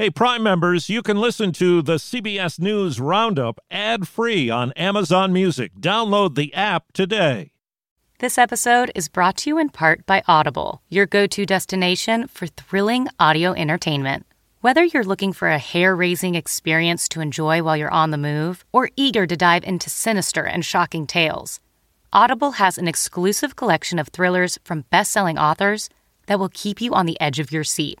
Hey, Prime members, you can listen to the CBS News Roundup ad free on Amazon Music. Download the app today. This episode is brought to you in part by Audible, your go to destination for thrilling audio entertainment. Whether you're looking for a hair raising experience to enjoy while you're on the move or eager to dive into sinister and shocking tales, Audible has an exclusive collection of thrillers from best selling authors that will keep you on the edge of your seat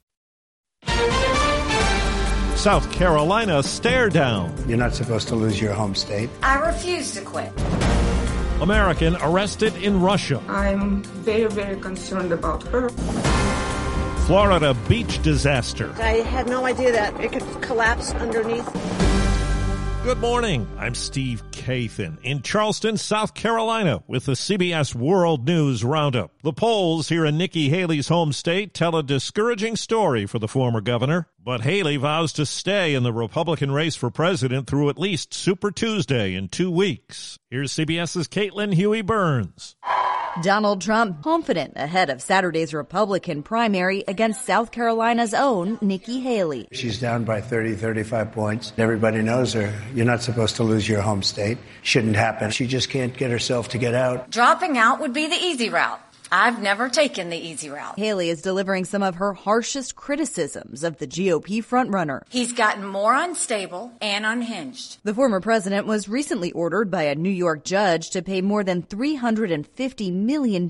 South Carolina stare down. You're not supposed to lose your home state. I refuse to quit. American arrested in Russia. I'm very, very concerned about her. Florida beach disaster. I had no idea that it could collapse underneath. Good morning. I'm Steve Kathan in Charleston, South Carolina with the CBS World News Roundup. The polls here in Nikki Haley's home state tell a discouraging story for the former governor, but Haley vows to stay in the Republican race for president through at least Super Tuesday in two weeks. Here's CBS's Caitlin Huey Burns. Donald Trump confident ahead of Saturday's Republican primary against South Carolina's own Nikki Haley. She's down by 30, 35 points. Everybody knows her. You're not supposed to lose your home state. Shouldn't happen. She just can't get herself to get out. Dropping out would be the easy route. I've never taken the easy route. Haley is delivering some of her harshest criticisms of the GOP frontrunner. He's gotten more unstable and unhinged. The former president was recently ordered by a New York judge to pay more than $350 million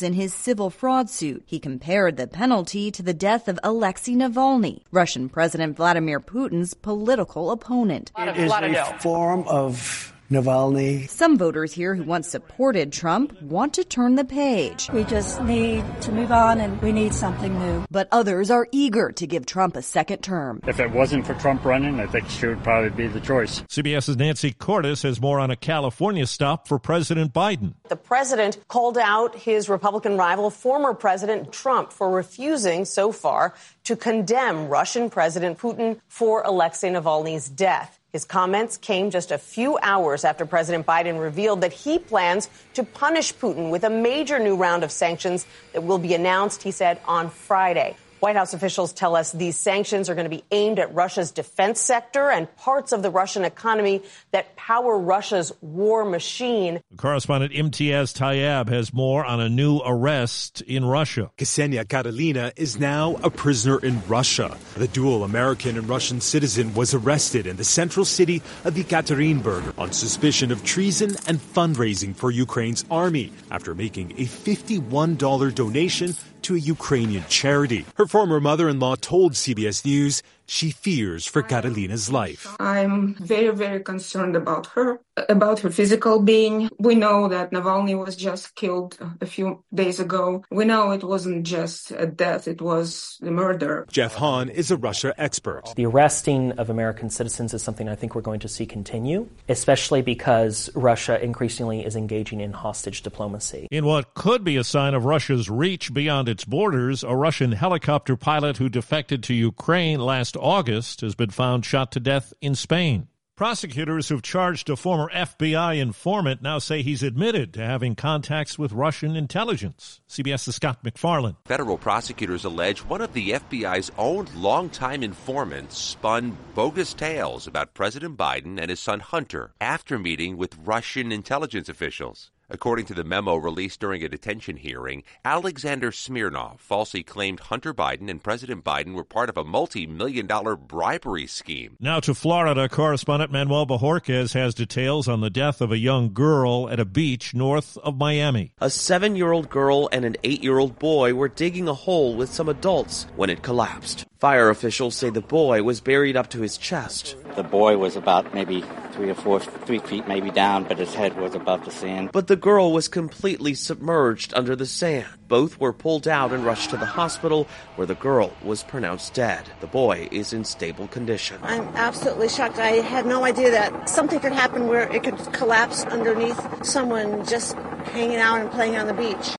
in his civil fraud suit. He compared the penalty to the death of Alexei Navalny, Russian President Vladimir Putin's political opponent. It is a form of Navalny. Some voters here who once supported Trump want to turn the page. We just need to move on and we need something new. But others are eager to give Trump a second term. If it wasn't for Trump running, I think she would probably be the choice. CBS's Nancy Cordes has more on a California stop for President Biden. The president called out his Republican rival, former President Trump, for refusing so far to condemn Russian President Putin for Alexei Navalny's death. His comments came just a few hours after President Biden revealed that he plans to punish Putin with a major new round of sanctions that will be announced, he said, on Friday. White House officials tell us these sanctions are going to be aimed at Russia's defense sector and parts of the Russian economy that power Russia's war machine. Correspondent Imtiaz Tyab has more on a new arrest in Russia. Ksenia Karelina is now a prisoner in Russia. The dual American and Russian citizen was arrested in the central city of Ekaterinburg on suspicion of treason and fundraising for Ukraine's army after making a $51 donation to a Ukrainian charity. Her former mother in law told CBS News she fears for Karelina's life. I'm very, very concerned about her, about her physical being. We know that Navalny was just killed a few days ago. We know it wasn't just a death, it was a murder. Jeff Hahn is a Russia expert. The arresting of American citizens is something I think we're going to see continue, especially because Russia increasingly is engaging in hostage diplomacy. In what could be a sign of Russia's reach beyond its borders, a Russian helicopter pilot who defected to Ukraine last August has been found shot to death in Spain. Prosecutors who've charged a former FBI informant now say he's admitted to having contacts with Russian intelligence. CBS's Scott MacFarlane. Federal prosecutors allege one of the FBI's own longtime informants spun bogus tales about President Biden and his son Hunter after meeting with Russian intelligence officials. According to the memo released during a detention hearing, Alexander Smirnov falsely claimed Hunter Biden and President Biden were part of a multi million dollar bribery scheme. Now to Florida, correspondent Manuel Bojorquez has details on the death of a young girl at a beach north of Miami. A seven year old girl and an eight year old boy were digging a hole with some adults when it collapsed. Fire officials say the boy was buried up to his chest. The boy was about maybe three or four, three feet maybe down, but his head was above the sand. But the girl was completely submerged under the sand. Both were pulled out and rushed to the hospital, where the girl was pronounced dead. The boy is in stable condition. I'm absolutely shocked. I had no idea that something could happen where it could collapse underneath someone just hanging out and playing on the beach.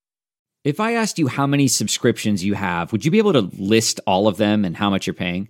If I asked you how many subscriptions you have, would you be able to list all of them and how much you're paying?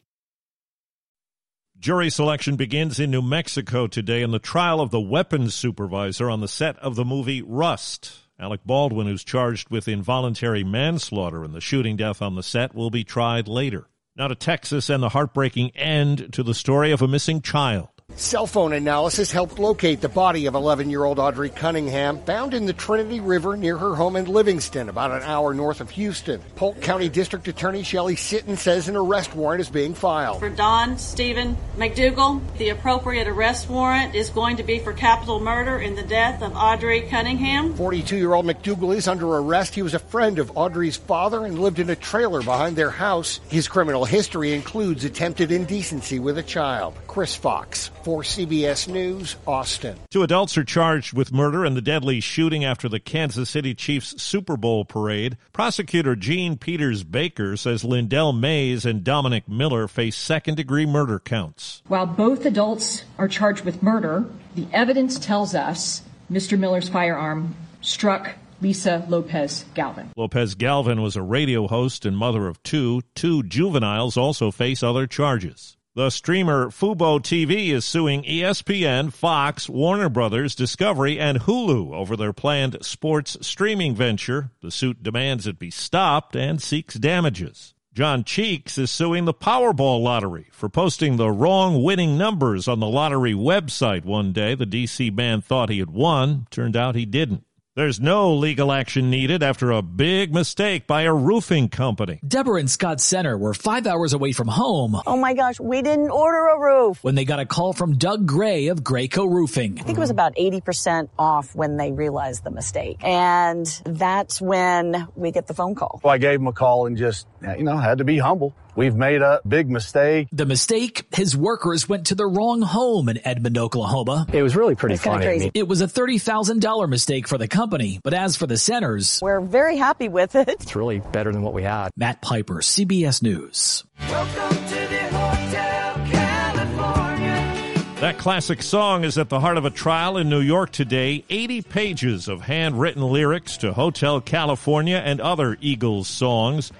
Jury selection begins in New Mexico today in the trial of the weapons supervisor on the set of the movie Rust. Alec Baldwin, who's charged with involuntary manslaughter in the shooting death on the set, will be tried later. Now to Texas and the heartbreaking end to the story of a missing child. Cell phone analysis helped locate the body of 11 year old Audrey Cunningham, found in the Trinity River near her home in Livingston, about an hour north of Houston. Polk County District Attorney Shelley Sitton says an arrest warrant is being filed. For Don Steven McDougal, the appropriate arrest warrant is going to be for capital murder in the death of Audrey Cunningham. 42 year old McDougal is under arrest. He was a friend of Audrey's father and lived in a trailer behind their house. His criminal history includes attempted indecency with a child. Chris Fox for CBS News, Austin. Two adults are charged with murder in the deadly shooting after the Kansas City Chiefs Super Bowl parade. Prosecutor Jean Peters Baker says Lyndell Mays and Dominic Miller face second degree murder counts. While both adults are charged with murder, the evidence tells us Mr. Miller's firearm struck Lisa Lopez Galvan. Lopez Galvan was a radio host and mother of two. Two juveniles also face other charges. The streamer Fubo TV is suing ESPN, Fox, Warner Brothers, Discovery, and Hulu over their planned sports streaming venture. The suit demands it be stopped and seeks damages. John Cheeks is suing the Powerball lottery for posting the wrong winning numbers on the lottery website one day. The DC man thought he had won. Turned out he didn't. There's no legal action needed after a big mistake by a roofing company. Deborah and Scott Center were five hours away from home. Oh my gosh, we didn't order a roof. When they got a call from Doug Gray of Grayco Roofing. I think it was about 80% off when they realized the mistake. And that's when we get the phone call. Well, I gave him a call and just, you know, had to be humble. We've made a big mistake. The mistake, his workers went to the wrong home in Edmond, Oklahoma. It was really pretty funny. Crazy. It was a $30,000 mistake for the company, but as for the centers, we're very happy with it. It's really better than what we had. Matt Piper, CBS News. Welcome to the Hotel California. That classic song is at the heart of a trial in New York today. 80 pages of handwritten lyrics to Hotel California and other Eagles songs.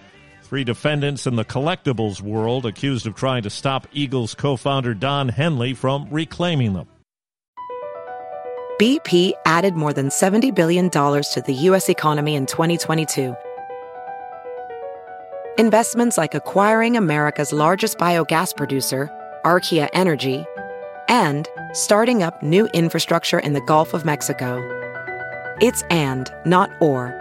Three defendants in the collectibles world accused of trying to stop Eagles co founder Don Henley from reclaiming them. BP added more than $70 billion to the U.S. economy in 2022. Investments like acquiring America's largest biogas producer, Archaea Energy, and starting up new infrastructure in the Gulf of Mexico. It's and, not or.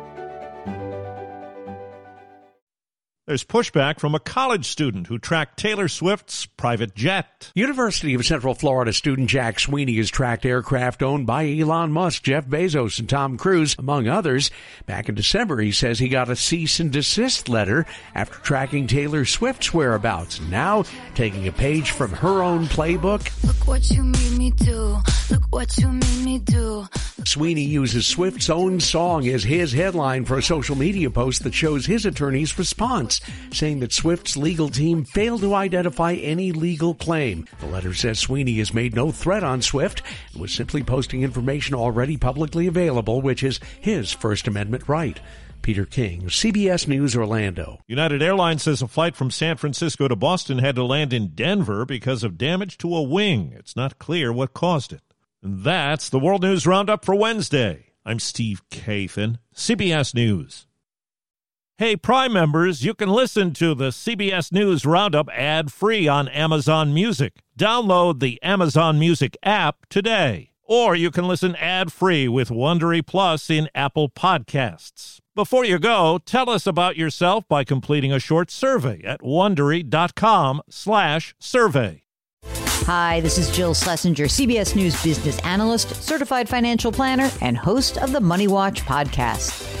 There's pushback from a college student who tracked Taylor Swift's private jet. University of Central Florida student Jack Sweeney has tracked aircraft owned by Elon Musk, Jeff Bezos, and Tom Cruise, among others. Back in December, he says he got a cease and desist letter after tracking Taylor Swift's whereabouts. Now, taking a page from her own playbook. Look what you made me do. Look what you made me do. Sweeney uses Swift's own song as his headline for a social media post that shows his attorney's response. Saying that Swift's legal team failed to identify any legal claim. The letter says Sweeney has made no threat on Swift and was simply posting information already publicly available, which is his First Amendment right. Peter King, CBS News Orlando. United Airlines says a flight from San Francisco to Boston had to land in Denver because of damage to a wing. It's not clear what caused it. And that's the World News Roundup for Wednesday. I'm Steve Kathan, CBS News. Hey, Prime members, you can listen to the CBS News Roundup ad free on Amazon Music. Download the Amazon Music app today. Or you can listen ad free with Wondery Plus in Apple Podcasts. Before you go, tell us about yourself by completing a short survey at wondery.com/slash survey. Hi, this is Jill Schlesinger, CBS News business analyst, certified financial planner, and host of the Money Watch podcast.